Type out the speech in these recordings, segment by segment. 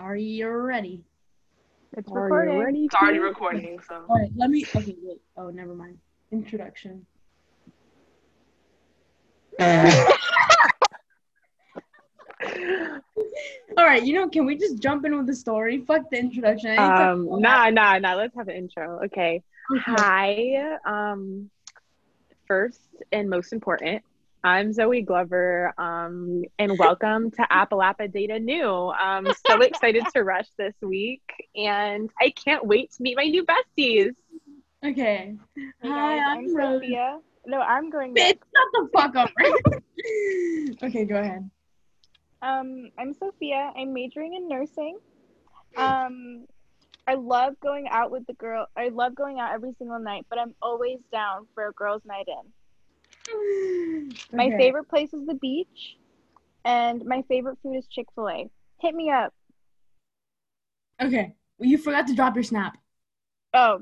Are you ready? It's Are recording. you ready? It's already recording, so. All right, let me. Okay, wait. Oh, never mind. Introduction. All right, you know, can we just jump in with the story? Fuck the introduction. I need to- Um, nah, nah, nah. Let's have an intro. Okay. Okay. Hi. Um, first and most important, I'm Zoe Glover. Um, and welcome to Appalapa Data New. I'm so excited to rush this week, and I can't wait to meet my new besties. Okay. Hey Hi, I'm I'm Rose. Sophia. No, I'm going Bitch, shut the fuck up. okay, go ahead. Um, I'm Sophia. I'm majoring in nursing. Um, I love going out with the girl. I love going out every single night, but I'm always down for a girls' night in. My Okay. favorite place is the beach, and my favorite food is Chick Fil A. Hit me up. Okay. Well, you forgot to drop your snap. Oh,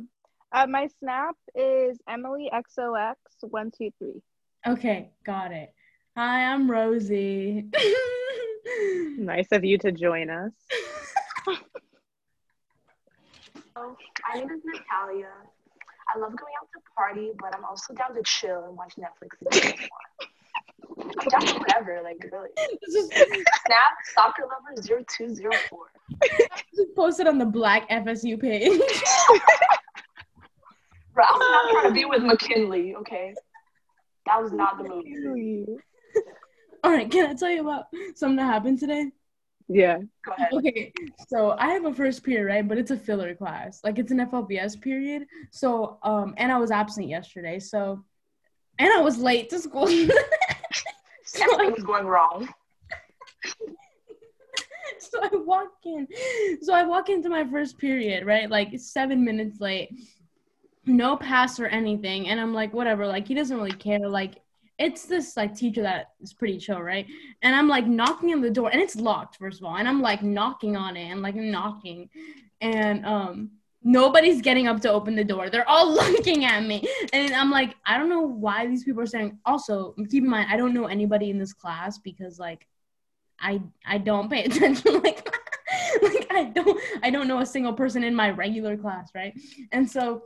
uh, my snap is Emily XOX one two three. Okay, got it. Hi, I'm Rosie. Nice of you to join us. Oh, my name is Natalia. I love going out to party, but I'm also down to chill and watch Netflix. I'm down for whatever, like really. this Snap soccer lover 0204. this is posted on the Black FSU page. Bro, I was not trying to be with McKinley, okay? That was not the movie. All right, can I tell you about something that happened today? Yeah. Okay, so I have a first period, right? But it's a filler class. Like it's an FLBS period. So um and I was absent yesterday. So and I was late to school. Everything was going wrong. so I walk in. So I walk into my first period, right? Like seven minutes late. No pass or anything. And I'm like, whatever, like he doesn't really care. Like it's this like teacher that is pretty chill, right? And I'm like knocking on the door and it's locked, first of all. And I'm like knocking on it and like knocking. And um nobody's getting up to open the door. They're all looking at me. And I'm like, I don't know why these people are saying also keep in mind I don't know anybody in this class because like I I don't pay attention like like I don't I don't know a single person in my regular class, right? And so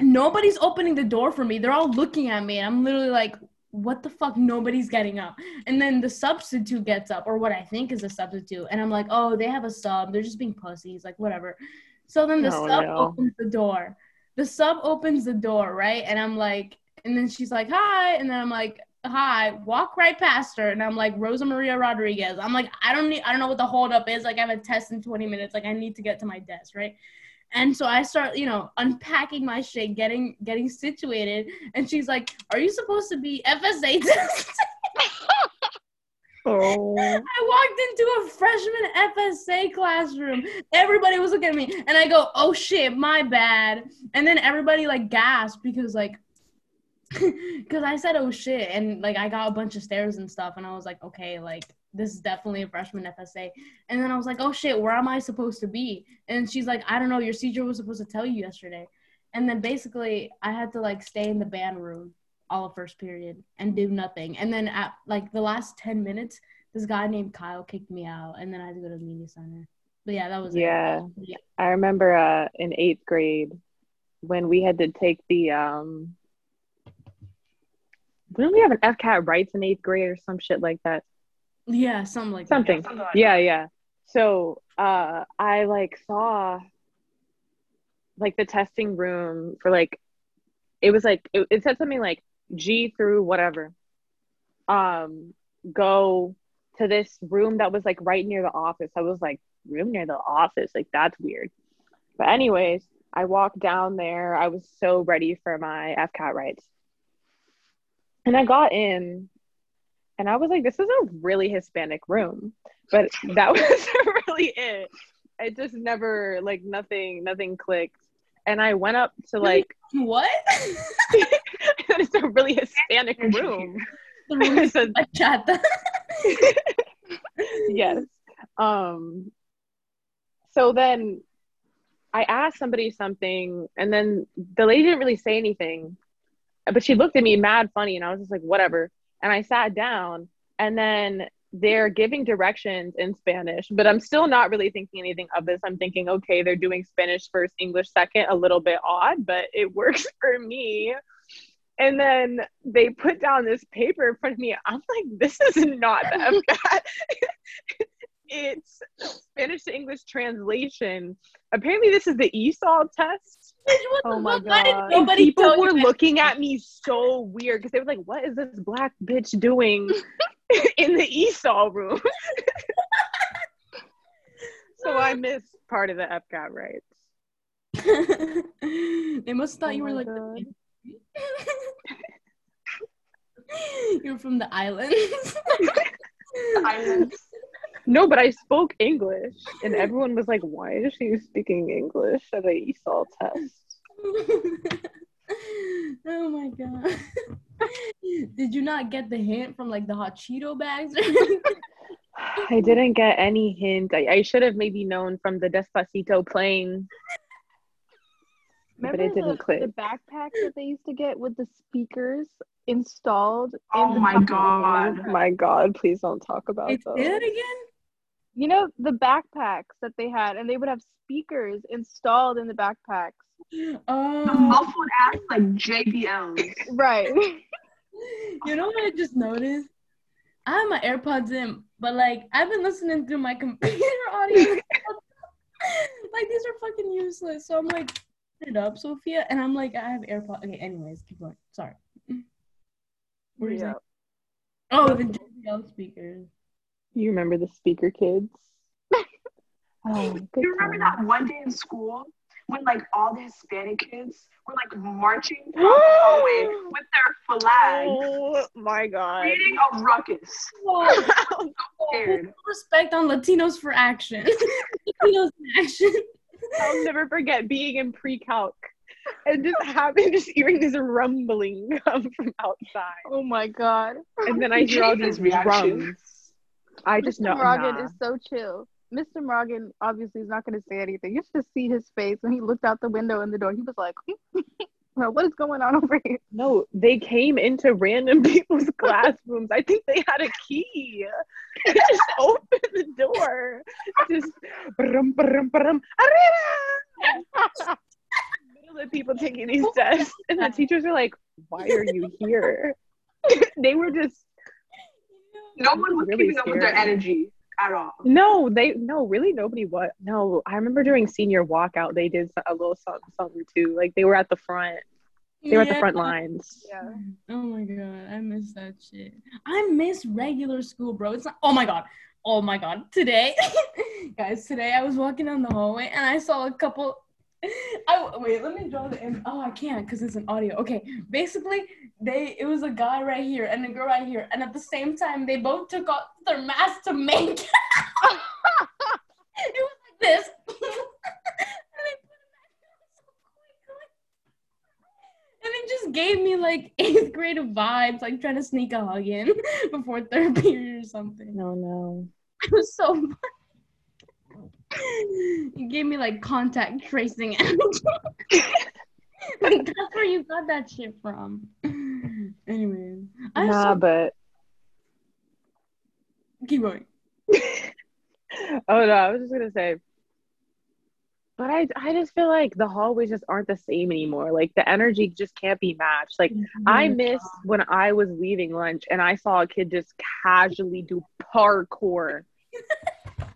nobody's opening the door for me. They're all looking at me and I'm literally like what the fuck nobody's getting up. And then the substitute gets up or what i think is a substitute and i'm like oh they have a sub they're just being pussies like whatever. So then the Oh, sub no. opens the door. The sub opens the door right? And i'm like and then she's like hi and then i'm like hi walk right past her. And i'm like rosa maria rodriguez. I'm like i don't need i don't know what the holdup is. Like i have a test in 20 minutes. Like i need to get to my desk right and so I start, you know, unpacking my shit, getting getting situated, and she's like, "Are you supposed to be FSA? Oh. I walked into a freshman FSA classroom. Everybody was looking at me, and I go, "Oh shit, my bad." And then everybody like gasped because like, because I said, "Oh shit," and like I got a bunch of stares and stuff, and I was like, "Okay, like." This is definitely a freshman FSA. And then I was like, oh shit, where am I supposed to be? And she's like, I don't know, your teacher was supposed to tell you yesterday. And then basically I had to like stay in the band room all of first period and do nothing. And then at like the last 10 minutes, this guy named Kyle kicked me out and then I had to go to the media center. But yeah, that was it. Yeah. Yeah. I remember uh, in eighth grade when we had to take the um didn't we have an FCAT rights in eighth grade or some shit like that? Yeah, something like Something. Something like Yeah, yeah. So uh I like saw like the testing room for like it was like it, it said something like G through whatever. Um go to this room that was like right near the office. I was like, room near the office, like that's weird. But anyways, I walked down there. I was so ready for my FCAT rights. And I got in and I was like, this is a really Hispanic room. But that was really it. It just never like nothing nothing clicked. And I went up to like. What? it's a really Hispanic room. the room is So- yes. Um so then I asked somebody something and then the lady didn't really say anything. But she looked at me mad funny and I was just like whatever. And I sat down and then they're giving directions in Spanish, but I'm still not really thinking anything of this. I'm thinking, okay, they're doing Spanish first, English second, a little bit odd, but it works for me. And then they put down this paper in front of me. I'm like, this is not the FCAT. it's Spanish to English translation. Apparently, this is the ESOL test. What Oh my fuck? Why did god! And nobody people tell you were looking at me so weird because they were like, "What is this black bitch doing in the ESOL room?" so I missed part of the FCAT rights. they must have thought Oh you were like You're from the islands. Islands. No, but I spoke English, and everyone was like, "Why is she speaking English at the ESOL test?" oh my god. Did you not get the hint from like the hot Cheeto bags? I didn't get any hint. I, I should have maybe known from the Despacito playing. But it didn't the, click. the backpacks that they used to get with the speakers installed? in Oh the my top of the God. Oh my God! Please don't talk about Wait, those. say that again? You know the backpacks that they had, and they would have speakers installed in the backpacks. Oh. The Oh, muffled ass like JBLs. Right. you know what I just noticed? I have my AirPods in, but like I've been listening through my computer audio. like these are fucking useless. So I'm like, turn it up, Sophia, and I'm like, I have AirPods. Okay, anyways, keep going. Sorry. What you Yeah. saying? Oh, the JBL speakers. You remember the speaker kids? Oh, You remember times. that one day in school when like all the Hispanic kids were like marching throughout the hallway with their flags, Oh my God! creating a ruckus. Whoa. Scared. Respect on Latinos for action. Latinos in action. I'll never forget being in pre-calc and just having just hearing this rumbling come from outside, oh my god. and then I hear all Jesus these reaction. drums. I just Mr. know. Morgan nah. is so chill. Mr. Morgan obviously is not going to say anything. You should see his face when he looked out the window in the door. He was like, "What is going on over here?" No, they came into random people's classrooms. I think they had a key. They just opened the door. Just brum, brum, brum, arriba! middle of people taking these tests, and the teachers are like, "Why are you here?" they were just No one was Really keeping up with their energy at all. no, they no, really nobody. What? No, I remember during senior walkout, they did a little something, something too. Like they were at the front. They were at the front lines. Yeah. Oh my god, I miss that shit. I miss regular school, bro. It's not. Oh my god. Oh my god. Today, guys, today I was walking down the hallway and I saw a couple. I wait. Let me draw the. Im- oh, I can't because it's an audio. Okay. Basically, they it was a guy right here and a girl right here, and at the same time, they both took off their masks to make. it was like this. and it back on so quickly. And it just gave me like eighth grade vibes, like trying to sneak a hug in before third period or something. No, no. It was so fun. It gave me like contact tracing energy. like that's where you got that shit from. Anyways, I Nah, nah, but keep going. oh no, I was just gonna say. But I, I just feel like the hallways just aren't the same anymore. Like the energy just can't be matched. Like mm-hmm. I miss when I was leaving lunch and I saw a kid just casually do parkour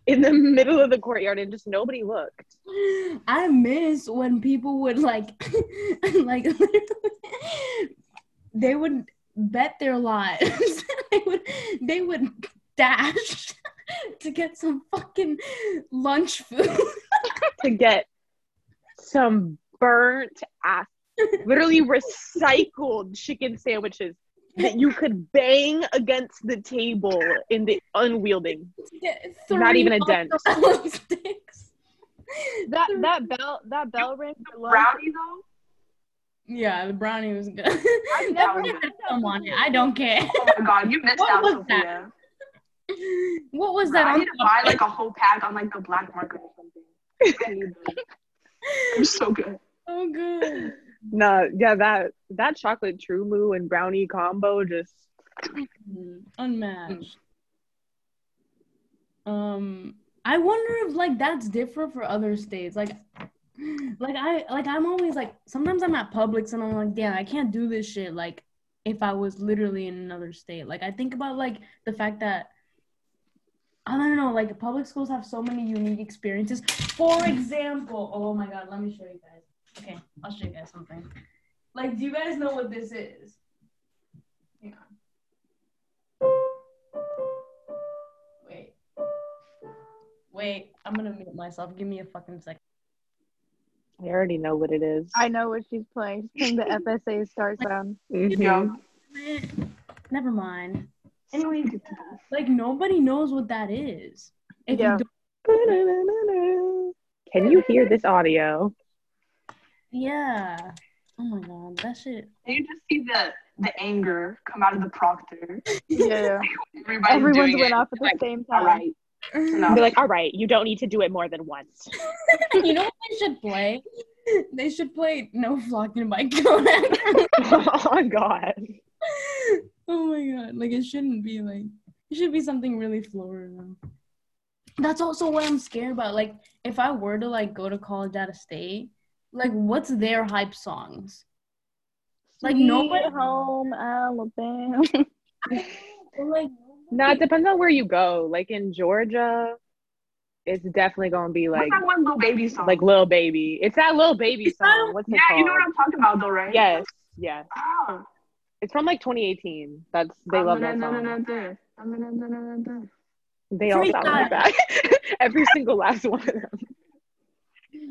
in the middle of the courtyard and just nobody looked. I miss when people would like, like, they would bet their lives. they would, they would dash to get some fucking lunch food. to get some burnt ass, literally recycled chicken sandwiches that you could bang against the table in the unwielding. to Not even a dent. That that bell that bell rang for. Brownie though? Yeah, the brownie was good. I Never never had some on it. I don't care. Oh my god, you missed What out, was Sophia. What was that I on need to buy like a whole pack on like the black market or something. I need so good. so good. Nah, yeah, that that chocolate TruMoo and brownie combo just Mm, Unmatched. Um, I wonder if like that's different for other states. Like, like I like I'm always like sometimes I'm at Publix and I'm like, damn, I can't do this shit. Like, if I was literally in another state. Like I think about like the fact that I don't know, like public schools have so many unique experiences. For example, oh my god, let me show you guys. Okay, I'll show you guys something. Like, do you guys know what this is? Hang on. Wait. Wait, I'm gonna mute myself. Give me a fucking second. I already know what it is. I know what she's playing. She's playing the FSA start sound. Mhm. Yeah. Never mind. Anyway, like nobody knows what that is. If Yeah. you don't, Can you hear this audio? Yeah. Oh my god, that shit. You just see the the anger come out of the proctor. Yeah, Everybody's everyone's doing went it. off at the Like, same time. right. enough. They're like, all right, you don't need to do it more than once. you know what they should play? They should play No Flocking by Kodak. oh God. oh my god. Like it shouldn't be like it should be something really Florida. That's also what I'm scared about. Like if I were to like go to college out of state, like what's their hype songs? Like Sweet nobody home Alabama. like No, it depends on where you go. Like in Georgia, it's definitely gonna be like that one little baby song? like Lil Baby. It's that little Baby song. What's it called? you know what I'm talking about though, right? Yes, yes. Oh. It's from like 2018. That's they love that song. song. They all sound like that. Every single last one of them.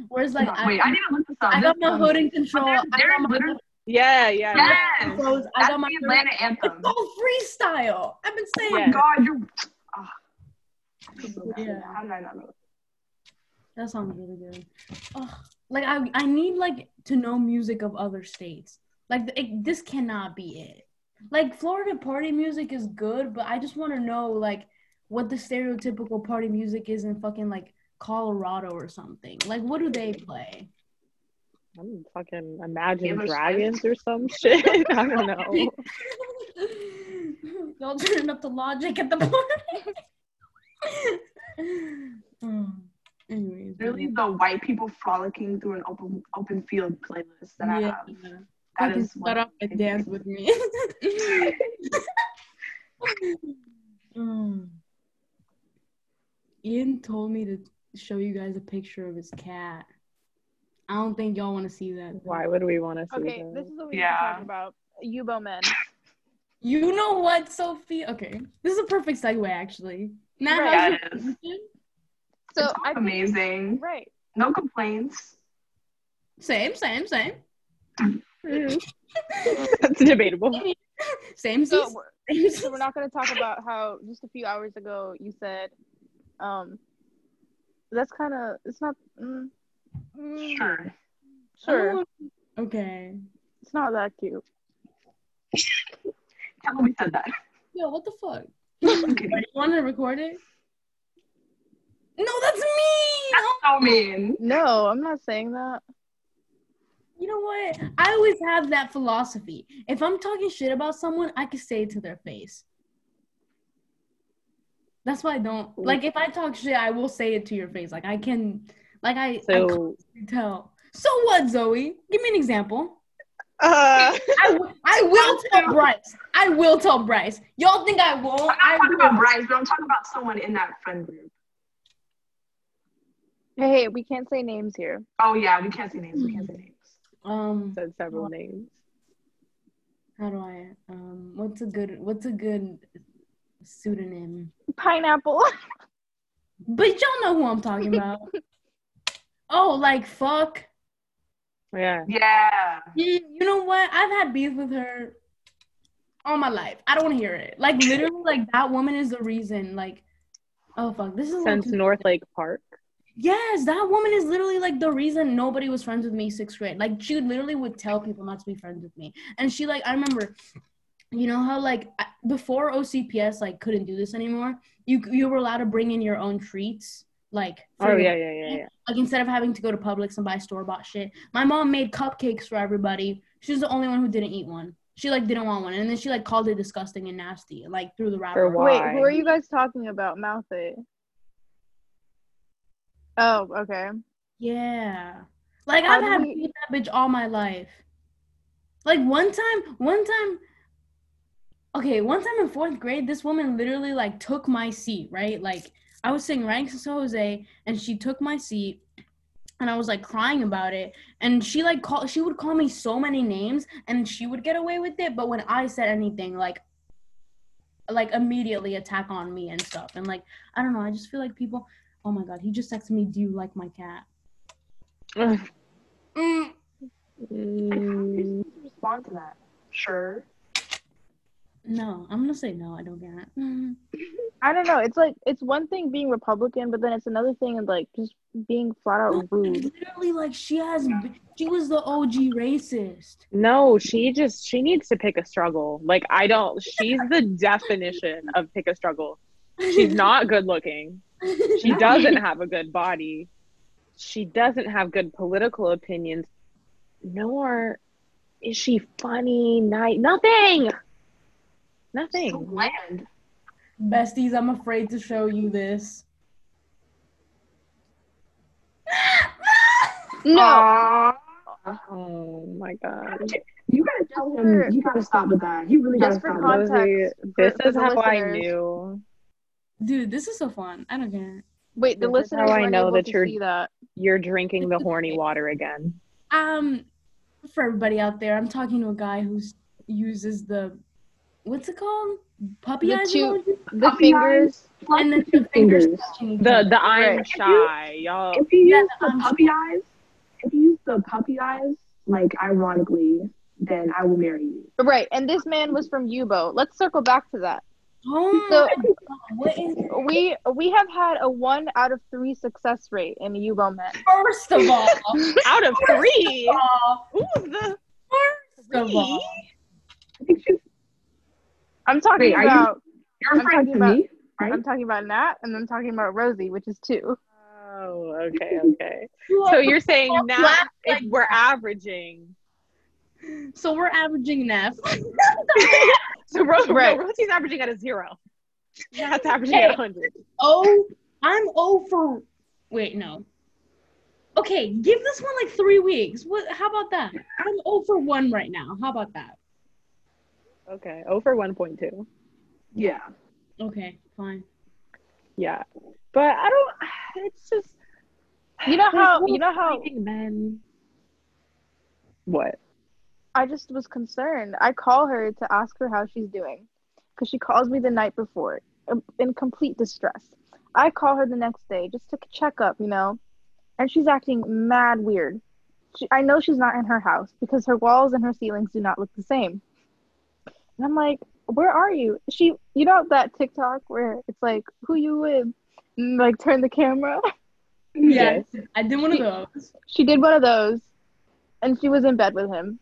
Where's like Wait, I, I need to look this up. I got my hood in But control. there- I there got my literally- Yeah, yeah. yeah. Yes, Rose, I that's got my the Atlanta anthem. It's all freestyle. I've been saying Oh my god, you're. ah. Yeah. How did I not know? That sounds really good. Ugh. Like I, I need like to know music of other states. Like it, this cannot be it. Like Florida party music is good, but I just want to know like what the stereotypical party music is in fucking like Colorado or something. Like what do they play? I'm fucking Imagine Taylor Dragons or some shit. I don't know. Y'all turning up the logic at the party. anyways, Literally the white people frolicking through an open open field playlist that I yeah. have. That Fucking is start what off and dance with me. Mm. Ian told me to show you guys a picture of his cat. I don't think y'all want to see that. Why would we want to see Okay, that? this is what we Yeah. need to talk about. Yubo men. You know what, Sophie? Okay, this is a perfect segue, actually. Now, Right. how's Yeah, your it is. vacation? So It's I think, amazing. right. No complaints. Same, same, same, That's debatable. same. So we're, Same, so we're not going to talk about how just a few hours ago you said, um, that's kind of it's not. Mm, mm, Sure. Sure, Oh, Okay. it's not that cute. Tell me we said that. Yo, what the fuck? I'm. You want to record it? No, that's me. That's so mean. No, I'm not saying that. You know what? I always have that philosophy. If I'm talking shit about someone, I can say it to their face. That's why I don't like. If I talk shit, I will say it to your face. Like I can, like I, I So, can tell. So what, Zoe? Give me an example. uh, I, w- I will tell Bryce. I will tell Bryce. Y'all think I won't? I'm not I talking will. about Bryce, but I'm talking about someone in that friend group. Hey, hey, we can't say names here. Oh yeah, we can't say names. We can't say names. Um, said several names. how do I? Um, what's a good? What's a good pseudonym? Pineapple. But y'all know who I'm talking about. oh, like fuck. Yeah. Yeah. You, you know what? I've had beef with her all my life. I don't want to hear it. Like literally, like that woman is the reason. Like, oh fuck, this is Since too- North Lake Park. Yes, that woman is literally like the reason nobody was friends with me sixth grade. Like she literally would tell people not to be friends with me, and she like I remember, you know how like before OCPS like couldn't do this anymore. You you were allowed to bring in your own treats, like Oh, yeah, yeah, yeah, yeah. like instead of having to go to Publix and buy store bought shit. My mom made cupcakes for everybody. She was the only one who didn't eat one. She like didn't want one, and then she like called it disgusting and nasty, like through the wrapper. For? Wait, who are you guys talking about? Mouth it. Oh, okay. Yeah. Like How I've do had we- beef with that bitch all my life. Like one time, one time Okay, one time in fourth grade, this woman literally like took my seat, right? Like I was sitting right next to Jose and she took my seat and I was like crying about it. And she like call she would call me so many names and she would get away with it, but when I said anything, like like immediately attack on me and stuff. And like I don't know, I just feel like people oh my god, he just texted me, Do you like my cat? Ugh. Mm. Like, how are you Mm, respond to that? Sure. No, I'm gonna say no. I don't get it. I don't know. It's like it's one thing being Republican, but then it's another thing and like just being flat out rude. Literally, like she has, she was the OG racist. No, she just she needs to pick a struggle. Like I don't. She's the definition of pick a struggle. She's not good looking. She doesn't have a good body. She doesn't have good political opinions. Nor is she funny. Night. Nothing. So Nothing. bland. Besties, I'm afraid to show you this. No, Aw. Oh my god. You gotta tell him. You gotta stop with that. You really gotta Just for stop. with that. context. This for is the how I knew. Dude, this is so fun. I don't care. wait. The This is how listeners I know able that to you're- see that. You're drinking the horny water again. Um, for everybody out there, I'm talking to a guy who uses the, what's it called? Puppy The eyes two- The Puppy fingers. Plus and the two fingers fingers. The the I'm Right. shy, y'all. If you Yeah, use the I'm puppy eyes, if you use the puppy eyes, like ironically, then I will marry you. Right, and this man was from Yubo. Let's circle back to that. Oh So- my god, what is We we have had a one out of three success rate in Yubo men. First of all, Out of three. uh, Who's the first of all, I think she's. I'm talking Wait, are you- about You're I'm talking to about- me, right? I'm talking about Nat, and I'm talking about Rosie, which is two. Oh, okay, okay. So you're saying Don't now if like we're averaging. so we're averaging Neff. So Ro- Right. no, Rosie's averaging at a zero. That's averaging Hey. at a hundred. oh, I'm O for. Wait, no. Okay, give this one like three weeks. What? How about that? I'm O for one right now. How about that? Okay. Over one point two. Yeah. Okay, fine. Yeah. But I don't it's just You know how you know how men. What? I just was concerned. I call her to ask her how she's doing because she calls me the night before um, in complete distress. I call her the next day just to check up, you know, and she's acting mad weird. She, I know she's not in her house because her walls and her ceilings do not look the same. And I'm like, where are you? She, you know, that TikTok where it's like, who you with? And, like, turn the camera. Yes, I did one of those. She did one of those, and she was in bed with him.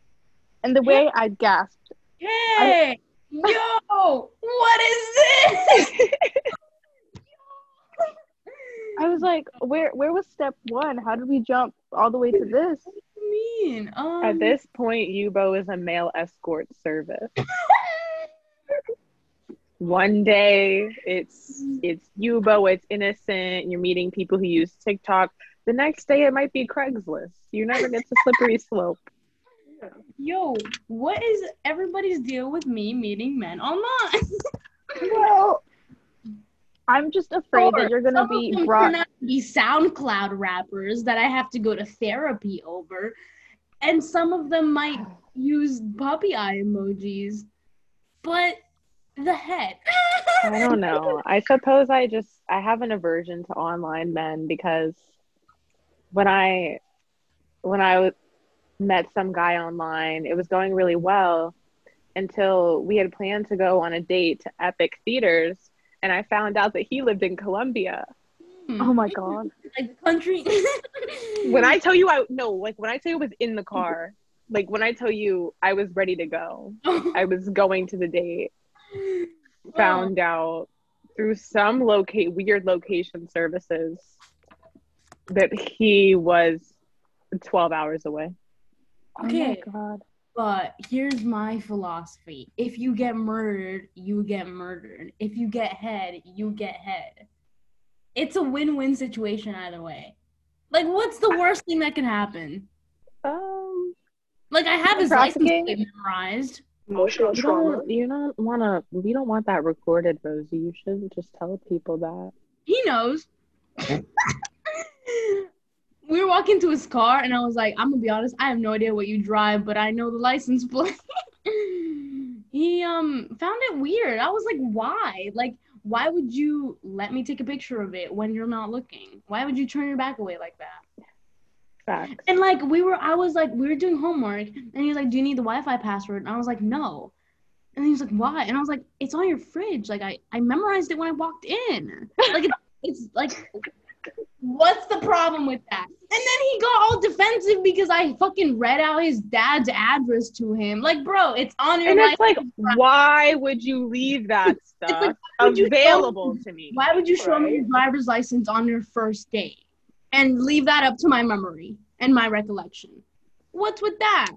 And the way I gasped, Hey, yo, what is this? I was like, where where was step one? How did we jump all the way to this? What do you mean? Um, At this point, Yubo is a male escort service. One day it's it's Yubo, it's innocent, you're meeting people who use TikTok. The next day it might be Craigslist. You never get to slippery slope. Yo, what is everybody's deal with me meeting men online? Well, I'm just afraid that you're gonna be brought. be SoundCloud rappers that I have to go to therapy over, and some of them might use puppy eye emojis, but the head. I don't know. I suppose I just I have an aversion to online men because when I when I met some guy online, it was going really well until we had planned to go on a date to Epic Theaters, and I found out that he lived in Colombia. Hmm. Oh my god! Like the country. When I tell you I no, like when I tell you I was in the car, like when I tell you I was ready to go, I was going to the date. Found out through some locate weird location services that he was 12 hours away. Okay. Oh my god! But here's my philosophy. If you get murdered, you get murdered. If you get head, you get head. It's a win-win situation either way. Like, what's the worst thing that can happen? Um, Like, I have his license Trafficking? plate memorized. Emotional you trauma. don't, you don't want to. We don't want that recorded, Rosie. You shouldn't just tell people that. He knows. we were walking to his car, and I was like, I'm gonna be honest, I have no idea what you drive, but I know the license plate. he um found it weird. I was like, why? Like, why would you let me take a picture of it when you're not looking? Why would you turn your back away like that? Facts. And like we were, I was like, we were doing homework, and he was like, "Do you need the Wi-Fi password?" And I was like, "No." And he was like, "Why?" And I was like, "It's on your fridge. Like I, I memorized it when I walked in. Like it, it's like, what's the problem with that?" And then he got all defensive because I fucking read out his dad's address to him. Like, bro, it's on your. And it's like, why would you leave that stuff like, why would you available to me? Why would you show me your driver's license on your first date and leave that up to my memory and my recollection? What's with that?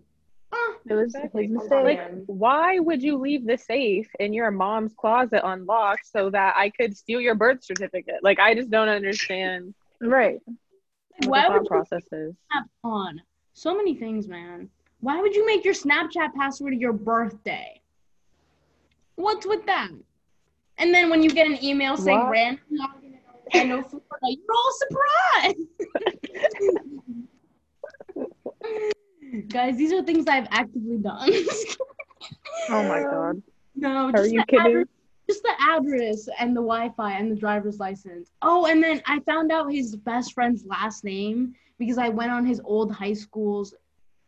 Uh, It was his Exactly. mistake. Like, why would you leave the safe in your mom's closet unlocked so that I could steal your birth certificate? Like, I just don't understand right. what why would thought you have on? So many things, man. Why would you make your Snapchat password your birthday? What's with that? And then when you get an email saying What? random in Orlando, Florida, you're all surprised. Guys, these are things I've actively done. Oh my god. no, Are you the kidding? address- just the address and the Wi-Fi and the driver's license. Oh, and then I found out his best friend's last name because I went on his old high school's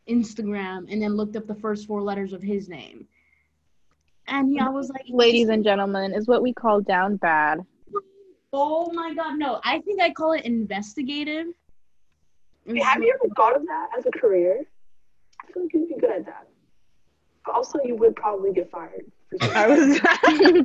Instagram and then looked up the first four letters of his name. And he, I was like, Ladies and gentlemen, is what we call down bad. Oh my god, no! I think I call it investigative. Hey, Have you ever thought of that as a career? I feel like you'd be good at that. But also, you would probably get fired. I was.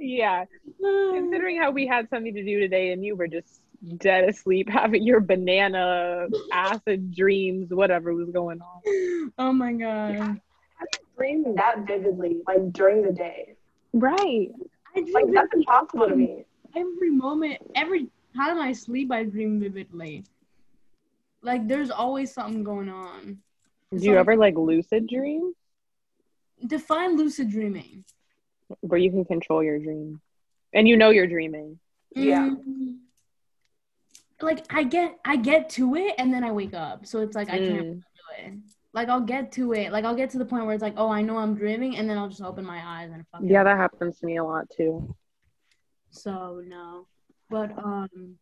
yeah. Considering how we had something to do today and you were just dead asleep having your banana acid dreams, whatever was going on. Oh my god! How do you dream that vividly, like during the day? Right. Like that's impossible to me. every moment, every time I sleep, I dream vividly. Like there's always something going on. Do you ever like lucid dream Define lucid dreaming. where you can control your dream and you know you're dreaming? Yeah. Mm, Like I get, I get to it, and then I wake up. So it's like I can't Mm. do it. Like I'll get to it. Like I'll get to the point where it's like, oh, I know I'm dreaming, and then I'll just open my eyes and fuck. Yeah, that happens to me a lot too. So no, but um,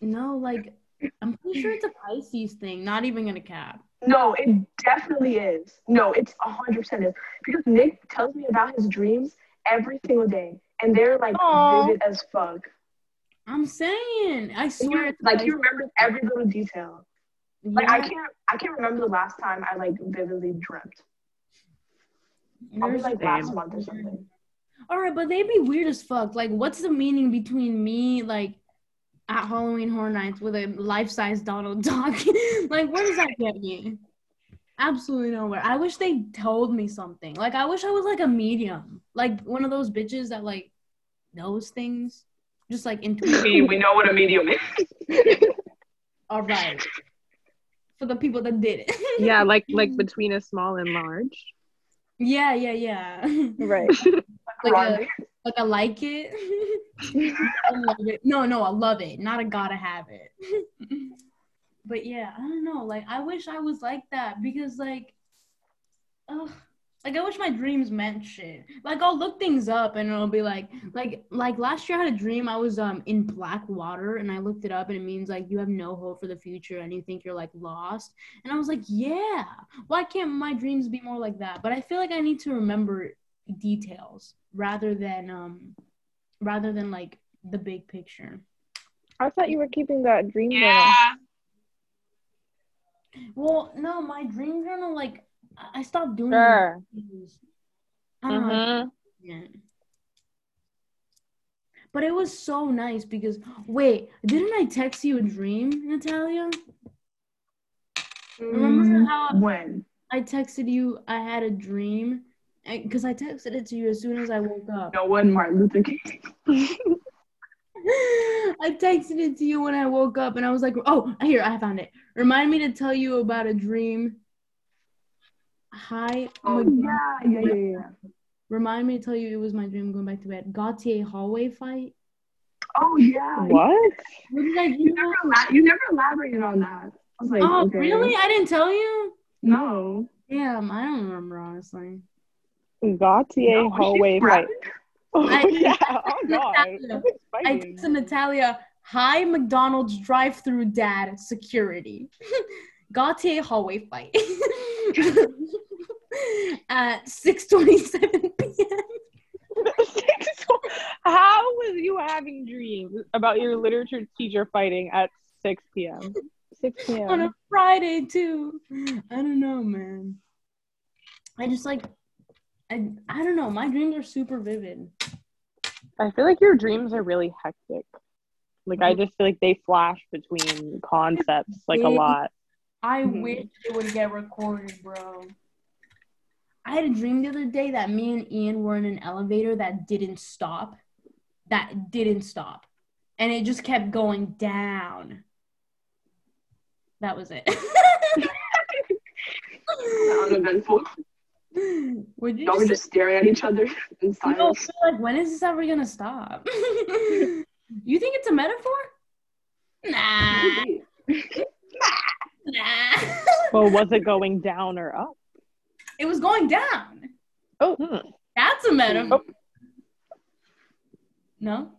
no, like I'm pretty sure it's a Pisces thing. Not even gonna cap. No, it definitely is. No, it's a hundred percent is because Nick tells me about his dreams every single day, and they're like Aw. vivid as fuck. I'm saying, I swear, you- it's like Pisces. he remembers every little detail. Like I can't, I can't remember the last time I like vividly dreamt. Probably there's- like last month or something. All right, but they'd be weird as fuck. Like, what's the meaning between me, like, at Halloween Horror Nights with a life-size Donald Duck? like, where does that get me? Absolutely nowhere. I wish they told me something. Like, I wish I was like a medium, like one of those bitches that like knows things, just like intuitive. we know what a medium is. All right, for the people that did it. Yeah, like like between a small and large. yeah, yeah, yeah. Right. like Run. a like I like it. I love it. No, no, I love it. Not a gotta have it. but yeah, I don't know. Like I wish I was like that because like, ugh, like I wish my dreams meant shit. Like I'll look things up and it'll be like, like, like last year I had a dream I was um in black water and I looked it up and it means like you have no hope for the future and you think you're like lost. And I was like, yeah. Why can't my dreams be more like that? But I feel like I need to remember details rather than um rather than like the big picture. I thought you were keeping that dream journal. Yeah. Well, no, my dream journal like I I stopped doing Sure. it. I don't know. Mhm. Yeah. But it was so nice because wait, didn't I text you a dream, Natalia? Remember how when? I texted you I had a dream? Because I texted it to you as soon as I woke up. No one, Martin Luther King. I texted it to you when I woke up and I was like, oh, here, I found it. Remind me to tell you about a dream. Hi. Oh yeah, yeah, yeah, yeah. Remind me to tell you it was my dream going back to bed. Gautier hallway fight. Oh yeah. What? What did I You never ela- you never elaborated on that. I was like, Oh, okay. really? I didn't tell you? No. Damn, I don't remember, honestly. Gautier No, hallway fight. Oh I- yeah. Oh god. Natalia. It's I fighting. texted Natalia, hi, McDonald's drive through dad security. Gautier hallway fight. At 6.27 p.m. How was you having dreams about your literature teacher fighting at 6 p.m.? 6 p.m. on a Friday too. I don't know, man. I just like I I don't know. My dreams are super vivid. I feel like your dreams are really hectic. Like I just feel like they flash between concepts like a lot. I Mhm. wish it would get recorded, bro. I had a dream the other day that me and Ian were in an elevator that didn't stop. That didn't stop. And it just kept going down. That was it. Uneventful. Would you just just staring at each other in No, silence. but, like when is this ever gonna stop? you think it's a metaphor? Nah, nah. Well, was it going down or up? it was going down. Hmm. That's a metaphor. Oh. No.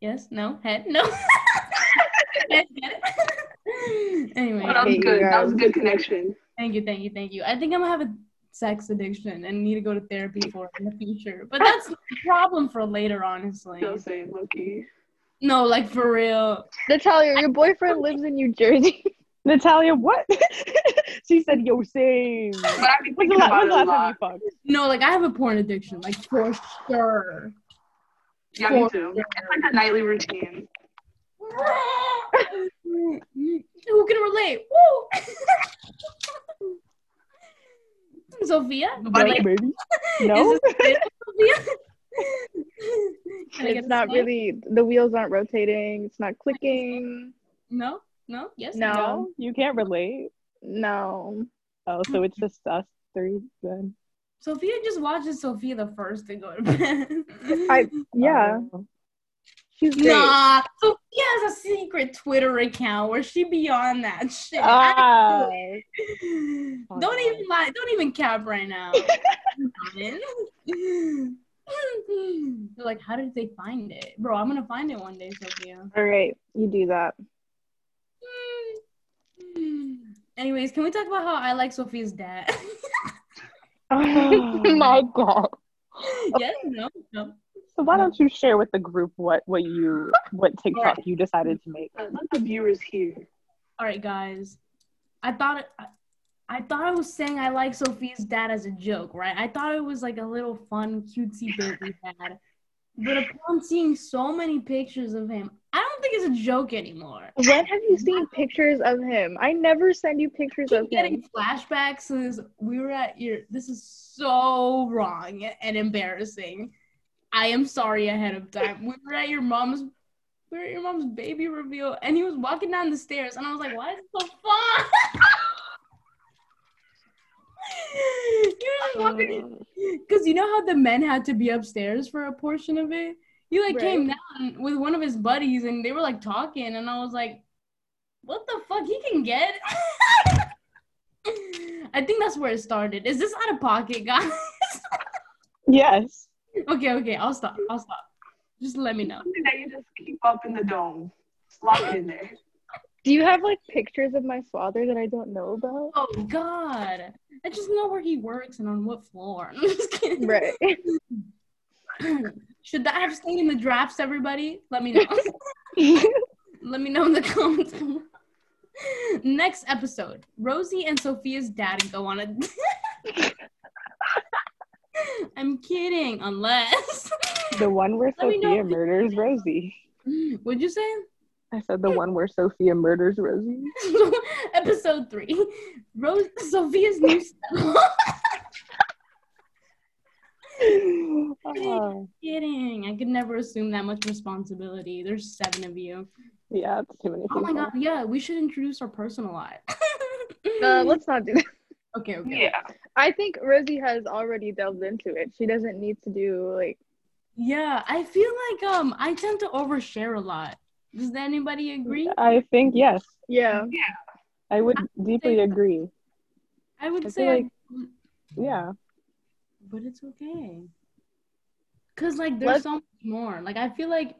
Yes. No. Head. No. Get it? anyway, Oh, that was good. That was a good connection. thank you, thank you, thank you. I think I'm gonna have a sex addiction and need to go to therapy for in the future. But that's a problem for later, honestly. Still saying Loki. No, like for real. Natalia, your boyfriend lives in New Jersey. Natalia, what? she said, "Yo, same." But I've been the, thinking la- about when's it the a last time lot. you fucked? No, like I have a porn addiction, like for sure. Yeah, me too. It's like a nightly routine. Who can relate? Woo! Sophia? Nobody. Relate? baby. No. Is this Sophia? Can I get It's not really, the wheels aren't rotating. It's not clicking. No? No? Yes? No. no, you can't relate. No. Oh, so it's just us three then. Sophia just watches Sofia the First to go to bed. I, yeah, Oh. she's great. Nah, Sophia has a secret Twitter account where she be on that shit. Ah. don't God. even lie. Don't even cap right now. They're like, how did they find it, bro? I'm gonna find it one day, Sophia. All right, you do that. Anyways, can we talk about how I like Sophia's dad? Oh my god. yes, no, no. So why don't you share with the group what what you what TikTok you decided to make? Uh, Let the viewers hear. All right, guys. I thought it, I, I thought I was saying I like Sophia's dad as a joke, right? I thought it was like a little fun, cutesy bit we had. But upon seeing so many pictures of him, I don't think it's a joke anymore. When have you seen pictures of him? I never send you pictures of getting him. Getting flashbacks since we were at your this is so wrong and embarrassing i am sorry ahead of time we were at your mom's we were at your mom's baby reveal and he was walking down the stairs and i was like why is it so fun He was walking Uh. because you know how the men had to be upstairs for a portion of it he like came down with one of his buddies and they were like talking and i was like what the fuck he can get I think that's where it started. Is this out of pocket, guys? Yes. okay, okay, I'll stop. I'll stop. Just let me know. Something that you just keep up in the dome. Lock it in there. Do you have like pictures of my father that I don't know about? Oh God, I just know where he works and on what floor. I'm just kidding. Right. Should that have stayed in the drafts, everybody? Let me know. Let me know in the comments. Next episode, Rosie and Sophia's dad go on a. I'm kidding, unless. The one where Let me know Sophia murders Rosie. Mm, what'd you say? I said the one where Sophia murders Rosie. episode three, Rose Sophia's new stepmom. Oh, Kidding. I could never assume that much responsibility. There's seven of you. yeah, it's too many Oh my god, yeah, we should introduce our personal life. Uh, let's not do that. okay, okay. Yeah. I think Rosie has already delved into it. She doesn't need to do like. Yeah, I feel like um I tend to overshare a lot. Does anybody agree? I think yes. Yeah. Yeah. I would deeply agree. I would I say, feel I- like- Yeah. but it's okay. Cause like there's Let's- so much more. Like I feel like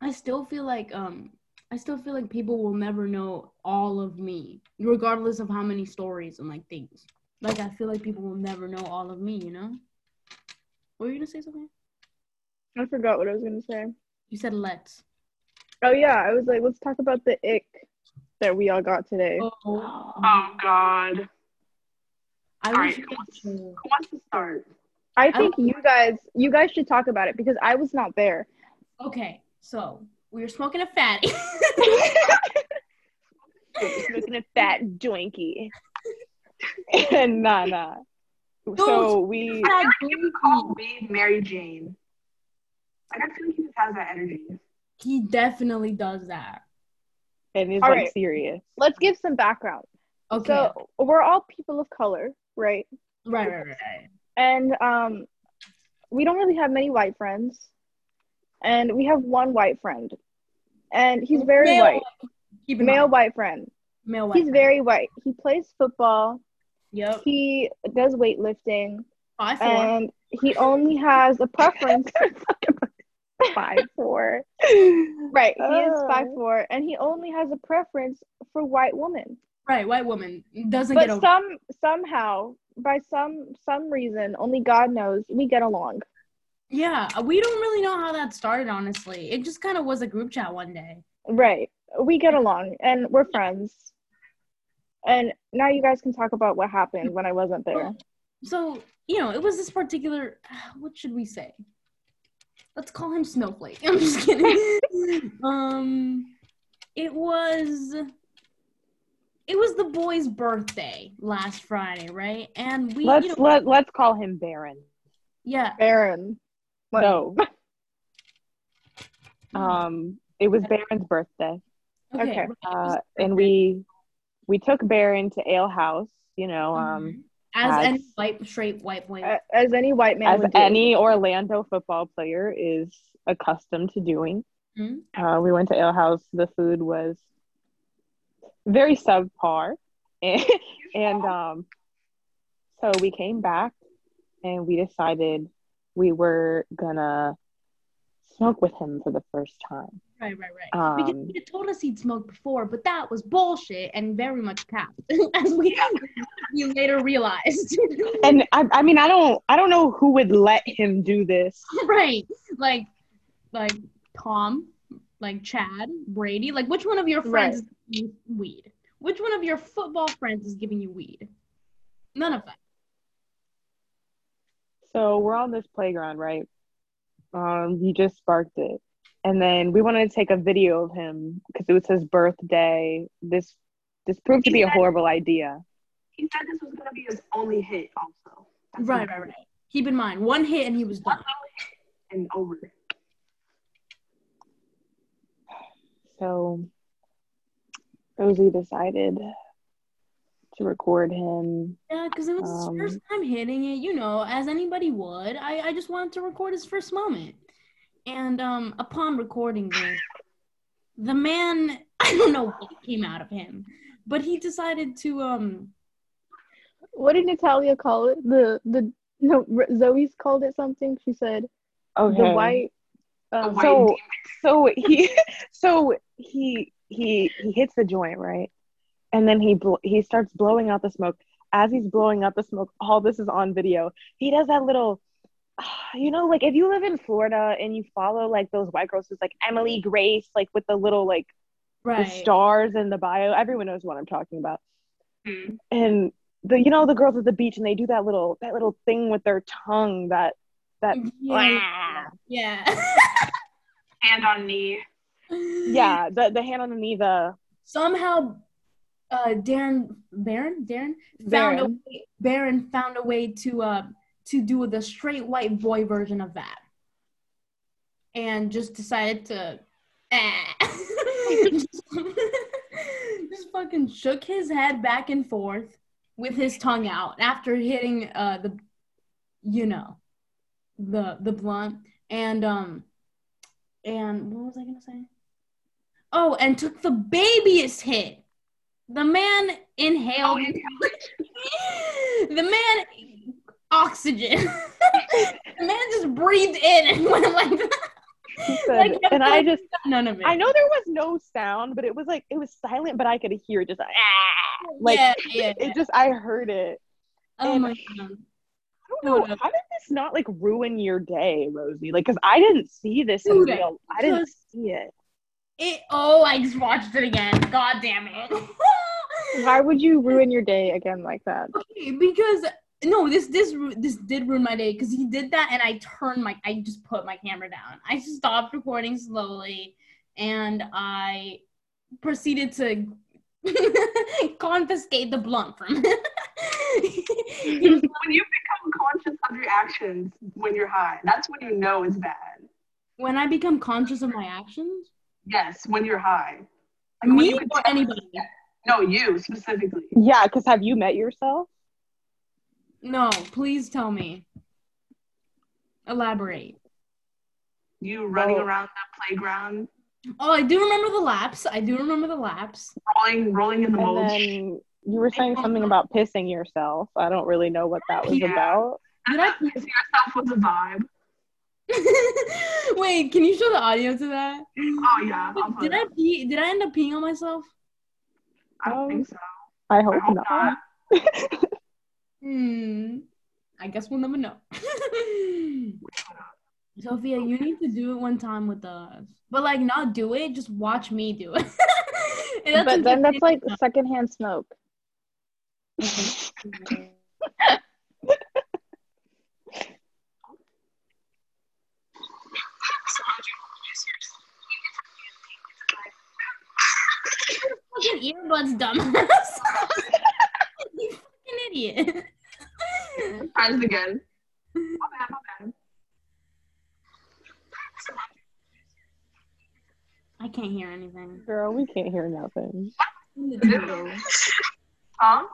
I still feel like um I still feel like people will never know all of me, regardless of how many stories and like things. Like I feel like people will never know all of me. You know? Were you gonna say something? I forgot what I was gonna say. You said let's. Oh yeah, I was like, let's talk about the ick that we all got today. Oh, Oh God. I All wish right, I Who wants to start? I think you guys, you guys should talk about it because I was not there. Okay, so we were smoking a fatty. Smoking a fat joinky. and nah, nah. So we Fat You could call me Mary Jane. Like I feel like he just has that energy. He definitely does that. and it's All like right. serious. Let's give some background. Okay. So we're all people of color, right? right, right, right. And um, we don't really have many white friends, and we have one white friend, and he's very Male white, Keep male mind, white friend. male white. He's very white. He plays football. Yep. He does weightlifting, Five four. and he only has a preference. Five four. Right, he is Oh. five four, and he only has a preference for white women. right, white woman doesn't But get over. some somehow, by some some reason, only God knows, we get along. yeah, we don't really know how that started. Honestly, it just kind of was a group chat one day. Right. We get along and we're friends. And now you guys can talk about what happened when I wasn't there. So you know, it was this particular. What should we say? Let's call him Snowflake. I'm just kidding. um, it was. It was the boy's birthday last Friday, right? And we, Let's you know, let let's call him Baron. yeah, Baron. What? No. Um, it was Baron's birthday, Okay. uh, and we we took Baron to Ale House. You know, um, as as- any white straight white boy. As any white man as would do. any Orlando football player is accustomed to doing. Mhm. Uh, we went to Ale House. The food was very subpar, and, and um, so we came back and we decided we were gonna smoke with him for the first time. Right, right, right. because Um, he had told us he'd smoked before, but that was bullshit and very much capped, as we, we later realized. And I, I mean, I don't, I don't know who would let him do this. right, like, like Tom, like Chad, Brady. Like, which one of your friends you weed? Which one of your football friends is giving you weed? None of them. So we're on this playground, right? Um, you just sparked it, and then we wanted to take a video of him because it was his birthday. This this proved to be a horrible idea. He said this was gonna be his only hit, also. That's Right, right, right. Keep in mind, one hit and he was done. and over. So Rosie decided to record him. Yeah, because it was Um, his first time hitting it, you know, as anybody would. I, I just wanted to record his first moment. And um, upon recording this, the man, I don't know what came out of him, but he decided to, um, What did Natalia call it? The the no Zoe's called it something. She said Okay. the white. Um, white So so he so he he he hits the joint right, and then he bl- he starts blowing out the smoke. As he's blowing out the smoke, all this is on video. He does that little, you know, like if you live in Florida and you follow like those white girls who's like Emily Grace, like with the little like right. the stars in the bio. Everyone knows what I'm talking about. Hmm. And the you know the girls at the beach and they do that little that little thing with their tongue that that Yeah. Yeah. Hand on knee. yeah the the hand on the knee the Somehow, uh, Darren, Baron, Darren found a Baron. way, Baron found a way to uh to do the straight white boy version of that, and just decided to. just, just fucking shook his head back and forth with his tongue out after hitting uh the you know the the blunt and um and what was I gonna say? Oh, and took the babyest hit. The man inhaled. the man oxygen. the man just breathed in and went like that. He said, Like, and I just, None of it. I know there was no sound, but it was like, it was silent, but I could hear just like, ah, like, yeah, yeah. it just, I heard it. oh and- my god. I don't know. How did this not like ruin your day, Rosie? Like, cause I didn't see this in real. I didn't see it. It. Oh, I just watched it again. God damn it. Why would you ruin your day again like that? Okay, because no, this this this did ruin my day because he did that and I turned my I just put my camera down. I stopped recording slowly and I proceeded to confiscate the blunt from him. when you become conscious of your actions when you're high, that's when you know it's bad. when I become conscious of my actions, Yes, when you're high. Like when me you or anybody. No, you specifically. Yeah, cause have you met yourself? No, please tell me. Elaborate. You running Oh. around the playground, Oh, I do remember the laps. I do remember the laps. rolling, rolling in the And mulch. then you were saying something about pissing yourself. I don't really know what that was Yeah. about. Did I See yourself was a vibe. Wait, can you show the audio to that? Oh yeah, I'll Did I up. pee? Did I end up peeing on myself? I don't think oh. so. I I hope, hope not. not. Hmm. I guess we'll never know. Sophia, you need to do it one time with us, but like not do it. Just watch me do it. But then that's like secondhand smoke. earbuds, dumbass. You fucking idiot. Try this again. My bad, my bad. I can't hear anything. Girl, we can't hear nothing. Huh?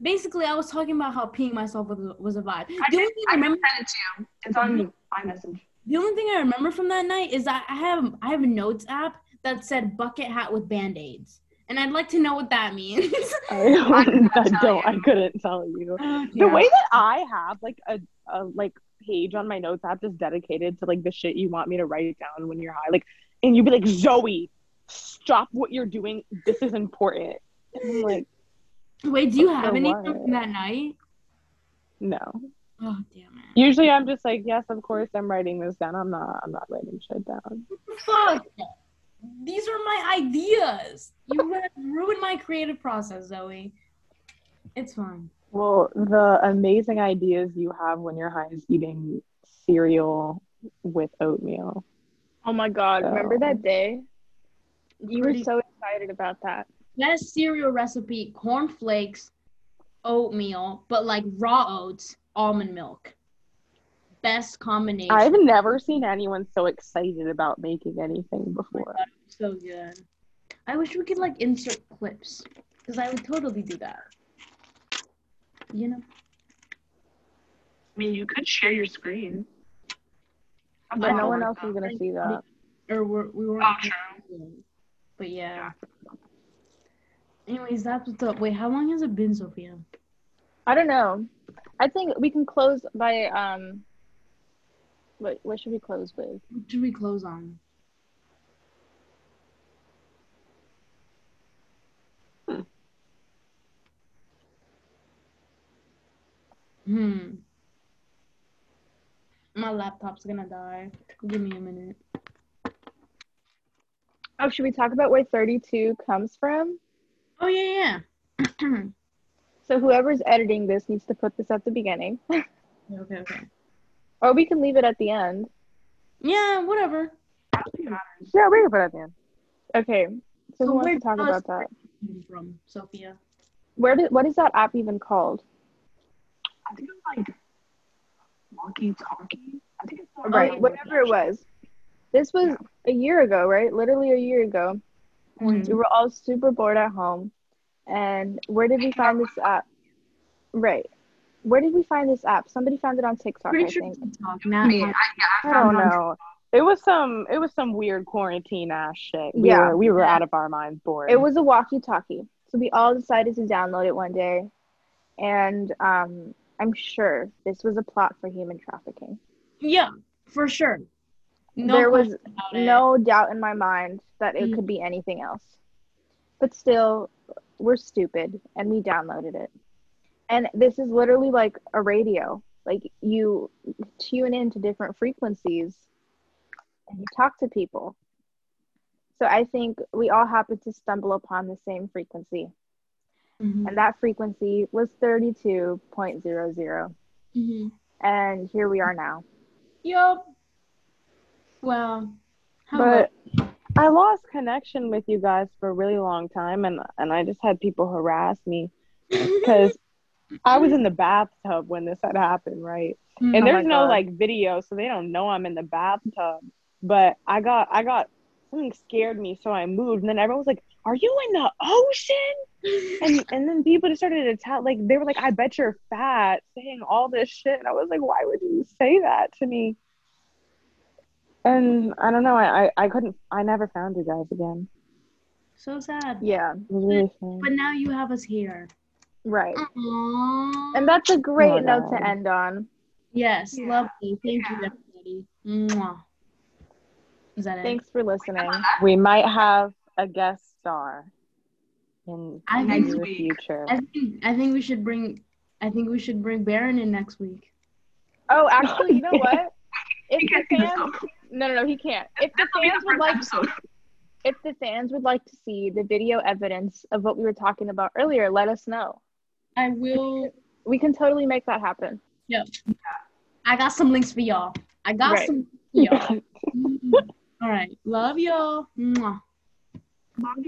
Basically, I was talking about how peeing myself was, was a vibe. I The can, only thing I I can remember, send it to you. It's on iMessage. the only thing I remember from that night is that I have I have a notes app that said bucket hat with band aids, and I'd like to know what that means. I don't, I, don't, I couldn't tell you. Oh, the Yeah. way that I have like a, a like page on my notes app just dedicated to like the shit you want me to write down when you're high, like, and you'd be like, Zoe, stop what you're doing. This is important. And I'm like, Wait, do you have anything what? from that night? no. Oh damn it! Usually I'm just like, yes, of course I'm writing this down. I'm not. I'm not writing shit down. Fuck! These are my ideas. You ru- ruined my creative process, Zoe. It's fine. Well, the amazing ideas you have when you're high is eating cereal with oatmeal. Oh my god, remember that day? You were so excited about that. Best cereal recipe: cornflakes, oatmeal, but like raw oats, almond milk. Best combination. I've never seen anyone so excited about making anything before. so good. I wish we could like insert clips because I would totally do that. You know. I mean, you could share your screen. But no one else is gonna see that. Or we're, we were. Oh, true. But yeah. Anyways, that's what's up. Wait, how long has it been, Sophia? I don't know. I think we can close by um what what should we close with? What should we close on? Hmm. My laptop's gonna die. Give me a minute. Oh, should we talk about where 32 comes from? Oh yeah, yeah. So whoever's editing this needs to put this at the beginning. okay, okay. Or we can leave it at the end. Yeah, whatever. Yeah, we can put it at the end. Okay. So, So who wants to talk about that? From Sophia. Where did what is that app even called? I think it's like walkie talkie. I think it's the right, um, whatever it was. This was a year ago, right? Literally a year ago. Mhm. We were all super bored at home. And where did we find this app? Right. Where did we find this app? Somebody found it on TikTok, I Pretty sure think. TikTok, not Me, I, yeah, I I don't know. It was some it was some weird quarantine ass shit. We Yeah. were we were out of our minds bored. It was a walkie-talkie. So we all decided to download it one day. And um, I'm sure this was a plot for human trafficking. Yeah, for sure. No there was question it. no doubt in my mind that it Mm. could be anything else. But still, we're stupid and we downloaded it. And this is literally like a radio. Like you tune into different frequencies and you talk to people. So I think we all happened to stumble upon the same frequency. Mhm. And that frequency was 32.00. Mhm. And here we are now. Yup. Wow. How but about- I lost connection with you guys for a really long time and and I just had people harass me because I was in the bathtub when this had happened, right? Mhm. and Oh there's my no God. like video so they don't know i'm in the bathtub but i got i got something scared me so i moved and then everyone was like are you in the ocean and and then people just started to tell like they were like i bet you're fat saying all this shit and i was like why would you say that to me and i don't know i i, I couldn't i never found you guys again so sad. Yeah, was really sad But now you have us here. Right. Aww. And that's a great Oh, note to end on. yes, Yeah. lovely. Thank you, everybody. Mwah. Is that it? Thanks for listening. we might have a guest star in I think- the Next week. future I think I think we should bring I think we should bring Baron in next week. Oh, actually, you know what? If He the fans, no, no, no, he can't. If the This will be fans would like, episode. if the fans would like to see the video evidence of what we were talking about earlier, let us know. I will We can totally make that happen. Yeah. I got some links for y'all. I got Right. some links for y'all. Mm. All right. Love y'all. Mwah.